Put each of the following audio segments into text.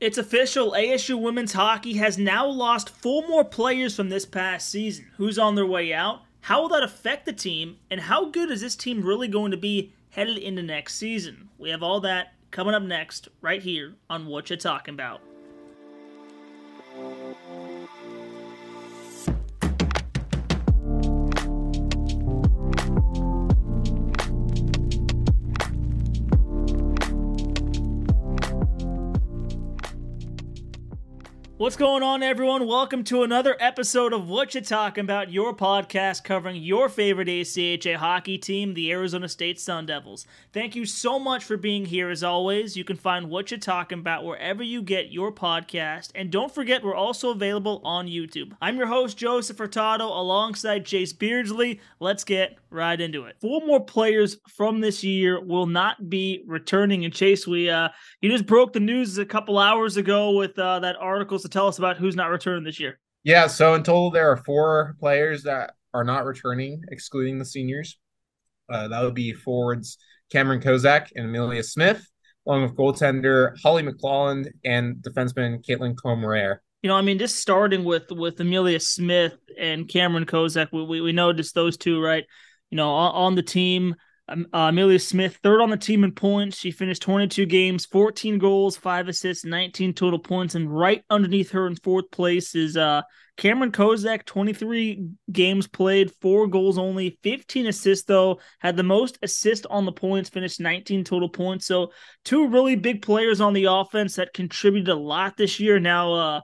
It's official. ASU women's hockey has now lost four more players from this past season. Who's on their way out? How will that affect the team? And how good is this team really going to be headed into next season? We have all that coming up next, right here on What You're Talking About. What's going on, everyone? Welcome to another episode of What You Talking About, your podcast covering your favorite ACHA hockey team, the Arizona State Sun Devils. Thank you so much for being here as always. You can find What You Talking About wherever you get your podcast. And don't forget, we're also available on YouTube. I'm your host, Joseph Furtado, alongside Chase Beardsley. Let's get right into it. Four more players from this year will not be returning. And Chase, we uh, you just broke the news a couple hours ago with uh, that article tell us about who's not returning this year. Yeah, so in total, there are four players that are not returning, excluding the seniors. Uh, that would be forwards Cameron Kozak and Amelia Smith, along with goaltender Holly McClelland and defenseman Caitlin Comarer. You know, I mean, just starting with with Amelia Smith and Cameron Kozak, we, we, we noticed those two, right? You know, on, on the team, uh, Amelia Smith, third on the team in points. She finished 22 games, 14 goals, five assists, 19 total points. And right underneath her in fourth place is uh, Cameron Kozak, 23 games played, four goals only, 15 assists, though. Had the most assist on the points, finished 19 total points. So, two really big players on the offense that contributed a lot this year. Now, uh,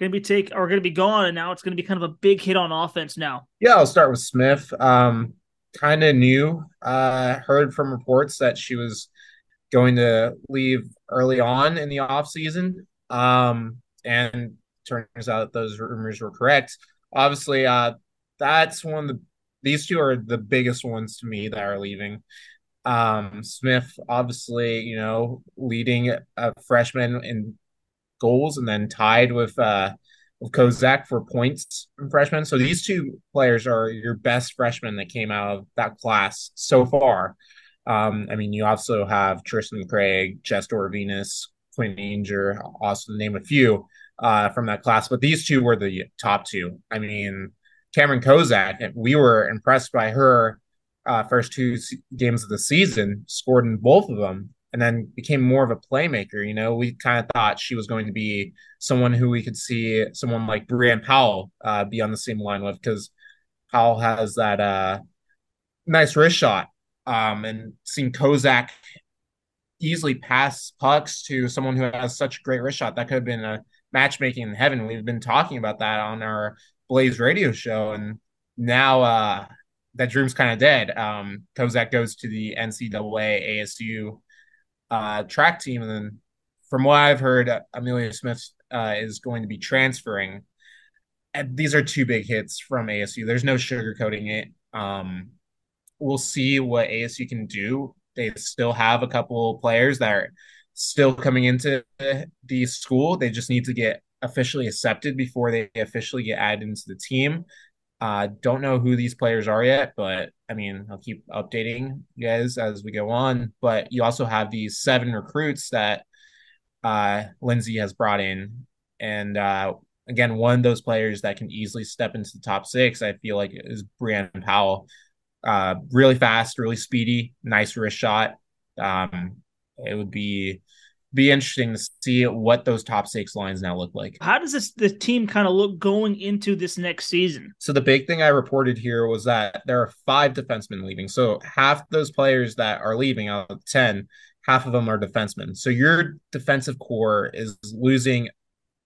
going to be take are going to be gone, and now it's going to be kind of a big hit on offense now. Yeah, I'll start with Smith. Um, kind of knew, uh, heard from reports that she was going to leave early on in the off season. Um, and turns out those rumors were correct. Obviously, uh, that's one of the these two are the biggest ones to me that are leaving. Um, Smith, obviously, you know, leading a freshman in goals and then tied with uh of Kozak for points from freshmen. So these two players are your best freshmen that came out of that class so far. Um, I mean, you also have Tristan Craig, Jess Venus, Quinn Anger, also name a few uh, from that class. But these two were the top two. I mean, Cameron Kozak, we were impressed by her uh, first two games of the season, scored in both of them and then became more of a playmaker. You know, we kind of thought she was going to be someone who we could see someone like Brianne Powell uh, be on the same line with because Powell has that uh, nice wrist shot. Um, and seeing Kozak easily pass pucks to someone who has such a great wrist shot, that could have been a matchmaking in heaven. We've been talking about that on our Blaze radio show, and now uh, that dream's kind of dead. Um, Kozak goes to the NCAA ASU uh, track team. And then from what I've heard, Amelia Smith uh, is going to be transferring. And these are two big hits from ASU. There's no sugarcoating it. Um, we'll see what ASU can do. They still have a couple players that are still coming into the school. They just need to get officially accepted before they officially get added into the team. Uh, don't know who these players are yet, but I mean, I'll keep updating you guys as we go on. But you also have these seven recruits that uh, Lindsay has brought in. And uh, again, one of those players that can easily step into the top six, I feel like, is Brianne Powell. Uh, really fast, really speedy, nice wrist shot. Um, it would be be interesting to see what those top six lines now look like. How does this the team kind of look going into this next season? So the big thing I reported here was that there are five defensemen leaving. So half those players that are leaving out of ten, half of them are defensemen. So your defensive core is losing.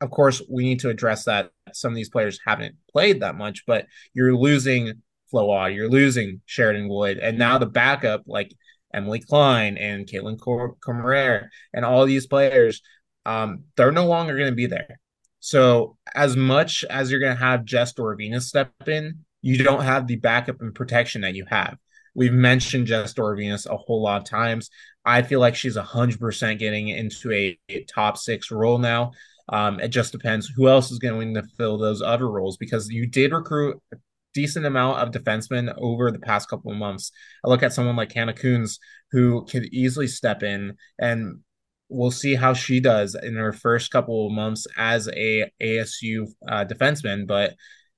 Of course, we need to address that. Some of these players haven't played that much, but you're losing Floa, you're losing Sheridan Wood, and now the backup like Emily Klein and Caitlin Comarer and all these players, um, they're no longer going to be there. So as much as you're going to have Jess Venus step in, you don't have the backup and protection that you have. We've mentioned Jess Venus a whole lot of times. I feel like she's 100% getting into a, a top six role now. Um, it just depends who else is going to fill those other roles because you did recruit decent amount of defensemen over the past couple of months. I look at someone like Hannah Coons, who could easily step in and we'll see how she does in her first couple of months as a ASU uh, defenseman. But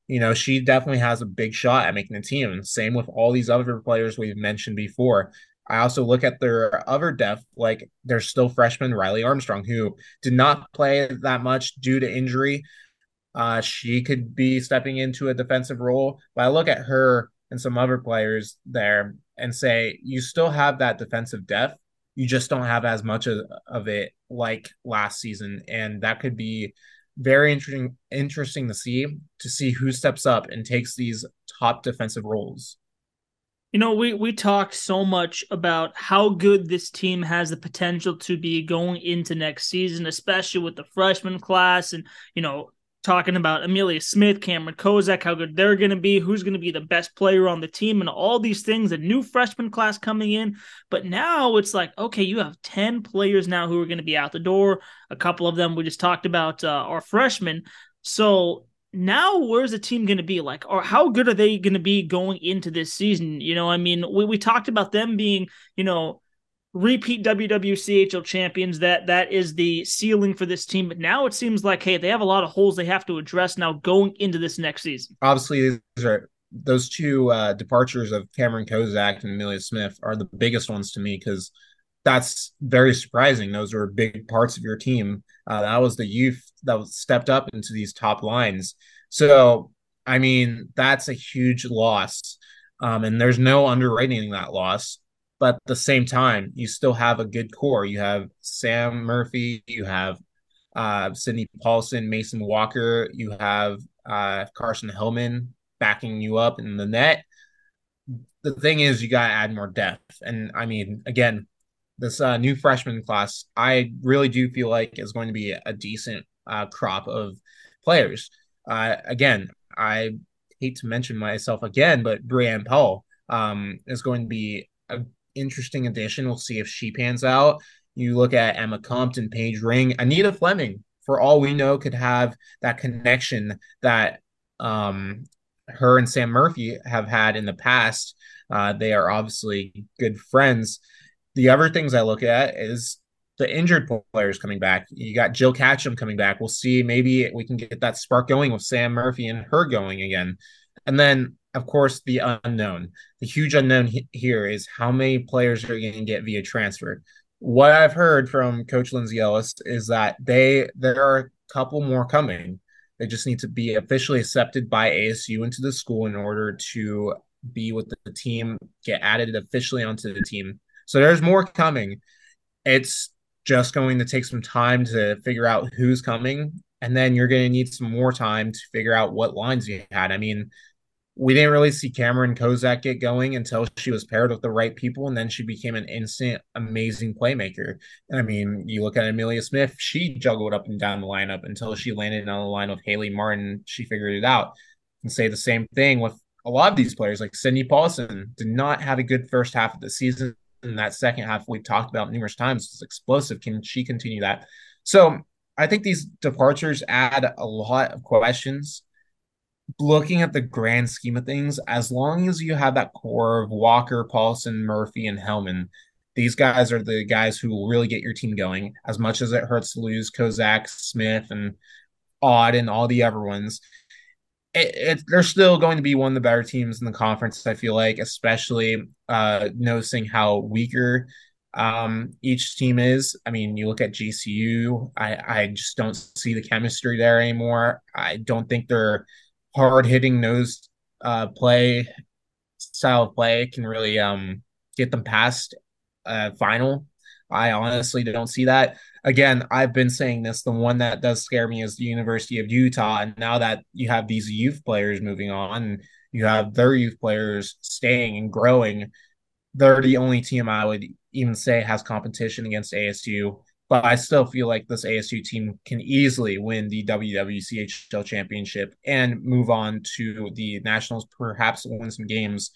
you know, she definitely has a big shot at making the team. Same with all these other players we've mentioned before. I also look at their other depth, like there's still freshman Riley Armstrong, who did not play that much due to injury. Uh, she could be stepping into a defensive role, but I look at her and some other players there and say you still have that defensive depth. You just don't have as much of, of it like last season, and that could be very interesting interesting to see to see who steps up and takes these top defensive roles. You know, we we talked so much about how good this team has the potential to be going into next season, especially with the freshman class and, you know, talking about Amelia Smith, Cameron Kozak, how good they're going to be, who's going to be the best player on the team, and all these things. A new freshman class coming in, but now it's like, okay, you have ten players now who are going to be out the door. A couple of them we just talked about uh, are freshmen. So now where's the team going to be like or how good are they going to be going into this season you know i mean we, we talked about them being you know repeat WWCHL champions. That that is the ceiling for this team. But now it seems like hey, they have a lot of holes they have to address now going into this next season. Obviously, those are those two uh, departures of Cameron Kozak and Amelia Smith are the biggest ones to me because that's very surprising. Those were big parts of your team. Uh, that was the youth that was stepped up into these top lines. So, I mean, that's a huge loss. Um, and there's no underwriting that loss but at the same time, you still have a good core. You have Sam Murphy, you have uh, Sydney Paulson, Mason Walker, you have uh, Carson Hillman backing you up in the net. The thing is, you got to add more depth. And I mean, again, this uh, new freshman class, I really do feel like is going to be a decent uh, crop of players. Uh, again, I hate to mention myself again, but Brianne Powell um, is going to be a interesting addition. We'll see if she pans out. You look at Emma Compton, Paige Ring, Anita Fleming, for all we know, could have that connection that um, her and Sam Murphy have had in the past. Uh, they are obviously good friends. The other things I look at is the injured players coming back. You got Jill Catchum coming back. We'll see. Maybe we can get that spark going with Sam Murphy and her going again. And then of course, the unknown. The huge unknown here is how many players are going to get via transfer. What I've heard from Coach Lindsay Ellis is that they there are a couple more coming. They just need to be officially accepted by ASU into the school in order to be with the team, get added officially onto the team. So there's more coming. It's just going to take some time to figure out who's coming. And then you're going to need some more time to figure out what lines you had. I mean, we didn't really see Cameron Kozak get going until she was paired with the right people, and then she became an instant, amazing playmaker. And I mean, you look at Amelia Smith; she juggled up and down the lineup until she landed on the line with Haley Martin. She figured it out. And say the same thing with a lot of these players, like Sydney Paulson, did not have a good first half of the season. And that second half we've talked about numerous times was explosive. Can she continue that? So I think these departures add a lot of questions looking at the grand scheme of things, as long as you have that core of Walker, Paulson, Murphy, and Hellman, these guys are the guys who will really get your team going. As much as it hurts to lose Kozak, Smith, and Odd, and all the other ones, it, it, they're still going to be one of the better teams in the conference. I feel like, especially uh, noticing how weaker um, each team is. I mean, you look at GCU. I I just don't see the chemistry there anymore. I don't think they're hard hitting nose uh, play style of play can really um, get them past uh, final. I honestly don't see that. Again, I've been saying this. The one that does scare me is the University of Utah. And now that you have these youth players moving on, you have their youth players staying and growing, they're the only team I would even say has competition against ASU but I still feel like this ASU team can easily win the WWCHL championship and move on to the Nationals, perhaps win some games.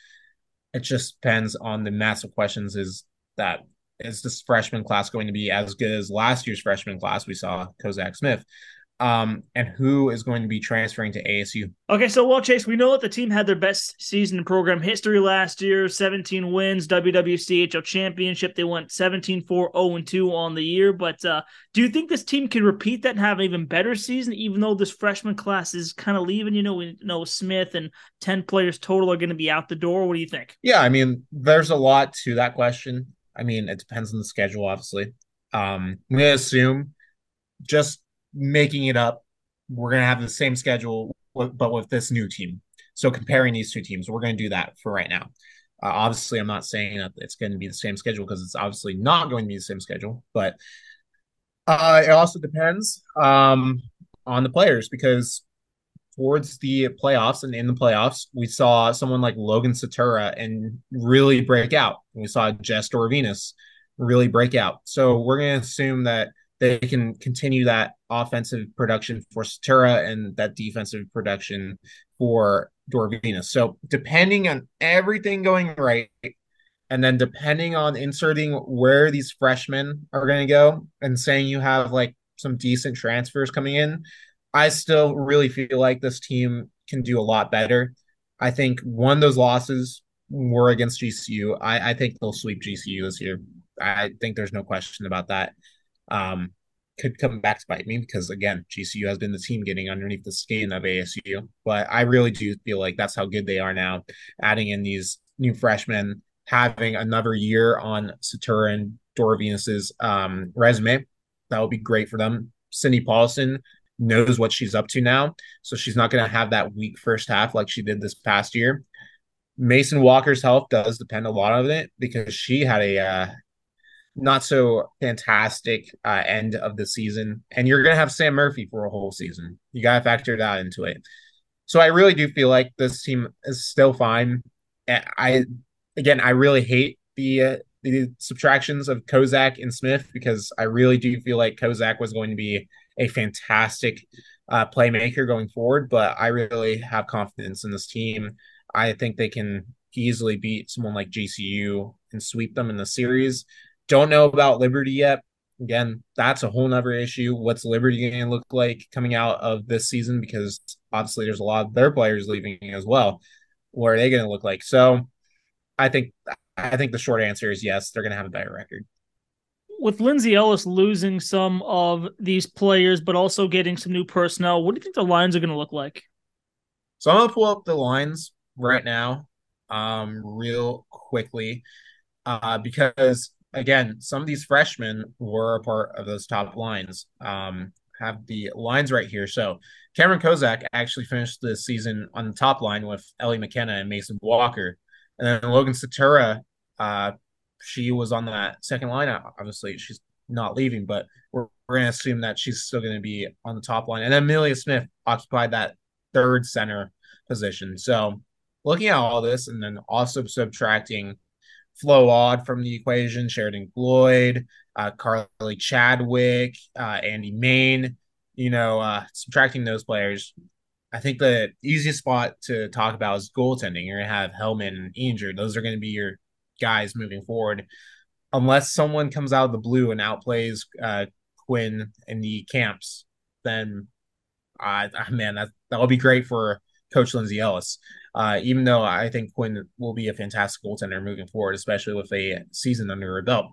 It just depends on the massive questions is that is this freshman class going to be as good as last year's freshman class we saw Kozak Smith? Um, and who is going to be transferring to ASU. Okay, so well, Chase, we know that the team had their best season in program history last year 17 wins, WWCHL championship. They went 17 4 0 2 on the year. But uh, do you think this team can repeat that and have an even better season, even though this freshman class is kind of leaving? You know, we know Smith and 10 players total are going to be out the door. What do you think? Yeah, I mean, there's a lot to that question. I mean, it depends on the schedule, obviously. Um, I'm going to assume just making it up. We're going to have the same schedule, but with this new team. So comparing these two teams, we're going to do that for right now. Uh, obviously, I'm not saying that it's going to be the same schedule because it's obviously not going to be the same schedule, but uh, it also depends um, on the players because towards the playoffs and in the playoffs, we saw someone like Logan Satura and really break out. We saw Jess Dorvinus really break out. So we're going to assume that they can continue that offensive production for Satura and that defensive production for Dorvina. So depending on everything going right, and then depending on inserting where these freshmen are going to go, and saying you have like some decent transfers coming in, I still really feel like this team can do a lot better. I think one of those losses were against GCU. I, I think they'll sweep GCU this year. I think there's no question about that um, could come back to bite me because again, GCU has been the team getting underneath the skin of ASU. But I really do feel like that's how good they are now, adding in these new freshmen, having another year on Satura and Dora um, resume. That will be great for them. Sydney Paulson knows what she's up to now, so she's not going to have that weak first half like she did this past year. Mason Walker's health does depend a lot on it because she had a uh, not so fantastic uh, end of the season, and you're going to have Sam Murphy for a whole season. You got to factor that into it. So I really do feel like this team is still fine. I again, I really hate the uh, the subtractions of Kozak and Smith because I really do feel like Kozak was going to be a fantastic uh, playmaker going forward. But I really have confidence in this team. I think they can easily beat someone like GCU and sweep them in the series. Don't know about Liberty yet. Again, that's a whole nother issue. What's Liberty going to look like coming out of this season? Because obviously there's a lot of their players leaving as well. What are they going to look like? So I think I think the short answer is yes, they're going to have a better record. With Lindsay Ellis losing some of these players, but also getting some new personnel, what do you think the lines are going to look like? So I'm going to pull up the lines right now, um, real quickly, uh, because again, some of these freshmen were a part of those top lines. Um, have the lines right here. So Cameron Kozak actually finished the season on the top line with Ellie McKenna and Mason Walker. And then Logan Satura, uh, she was on that second line. Obviously, she's not leaving, but we're, we're going to assume that she's still going to be on the top line. And then Amelia Smith occupied that third center position. So looking at all this and then also subtracting Flo Odd from the equation, Sheridan Floyd, uh, Carly Chadwick, uh, Andy Main. You know, uh, subtracting those players, I think the easiest spot to talk about is goaltending. You're gonna have Hellman and Injured. Those are gonna be your guys moving forward, unless someone comes out of the blue and outplays uh, Quinn in the camps. Then, uh, man, that that will be great for Coach Lindsay Ellis. Uh, even though I think Quinn will be a fantastic goaltender moving forward, especially with a season under her belt.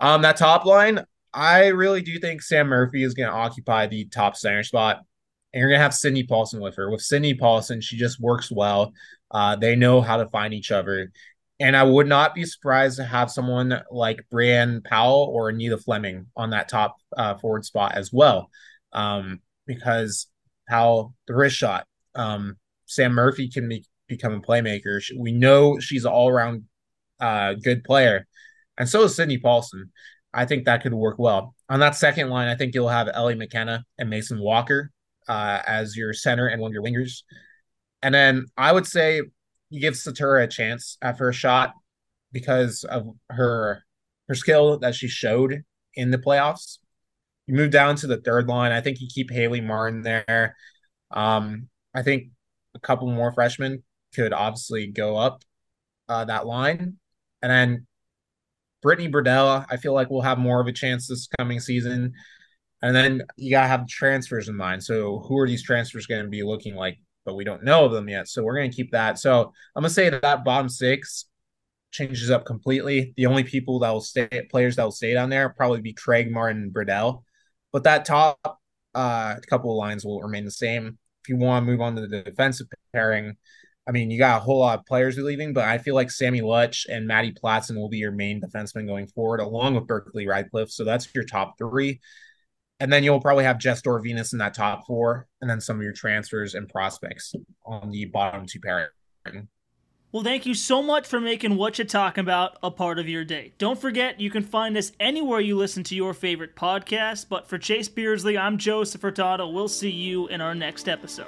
Um, that top line, I really do think Sam Murphy is going to occupy the top center spot. And you're going to have Sydney Paulson with her. With Sydney Paulson, she just works well. Uh, they know how to find each other. And I would not be surprised to have someone like Brianne Powell or Anita Fleming on that top uh, forward spot as well. Um, because how the wrist shot, um, Sam Murphy can be, become a playmaker. We know she's an all around uh, good player, and so is Sydney Paulson. I think that could work well. On that second line, I think you'll have Ellie McKenna and Mason Walker uh, as your center and one of your wingers. And then I would say you give Satura a chance at first shot because of her her skill that she showed in the playoffs. You move down to the third line. I think you keep Haley Martin there. Um, I think a couple more freshmen could obviously go up uh, that line. And then Brittany Burdell, I feel like we'll have more of a chance this coming season. And then you gotta have transfers in mind. So who are these transfers going to be looking like? But we don't know of them yet. So we're going to keep that. So I'm gonna say that that bottom six changes up completely. The only people that will stay, players that will stay down there, probably be Craig, Martin, Burdell. But that top uh, couple of lines will remain the same. If you want to move on to the defensive pairing, I mean, you got a whole lot of players leaving, but I feel like Sammy Lutch and Maddie Platson will be your main defensemen going forward, along with Berkeley Radcliffe. So that's your top three. And then you'll probably have Jess Venus in that top four, and then some of your transfers and prospects on the bottom two pairing. Well, thank you so much for making what you're talking about a part of your day. Don't forget, you can find us anywhere you listen to your favorite podcast. But for Chase Beardsley, I'm Joseph Furtado. We'll see you in our next episode.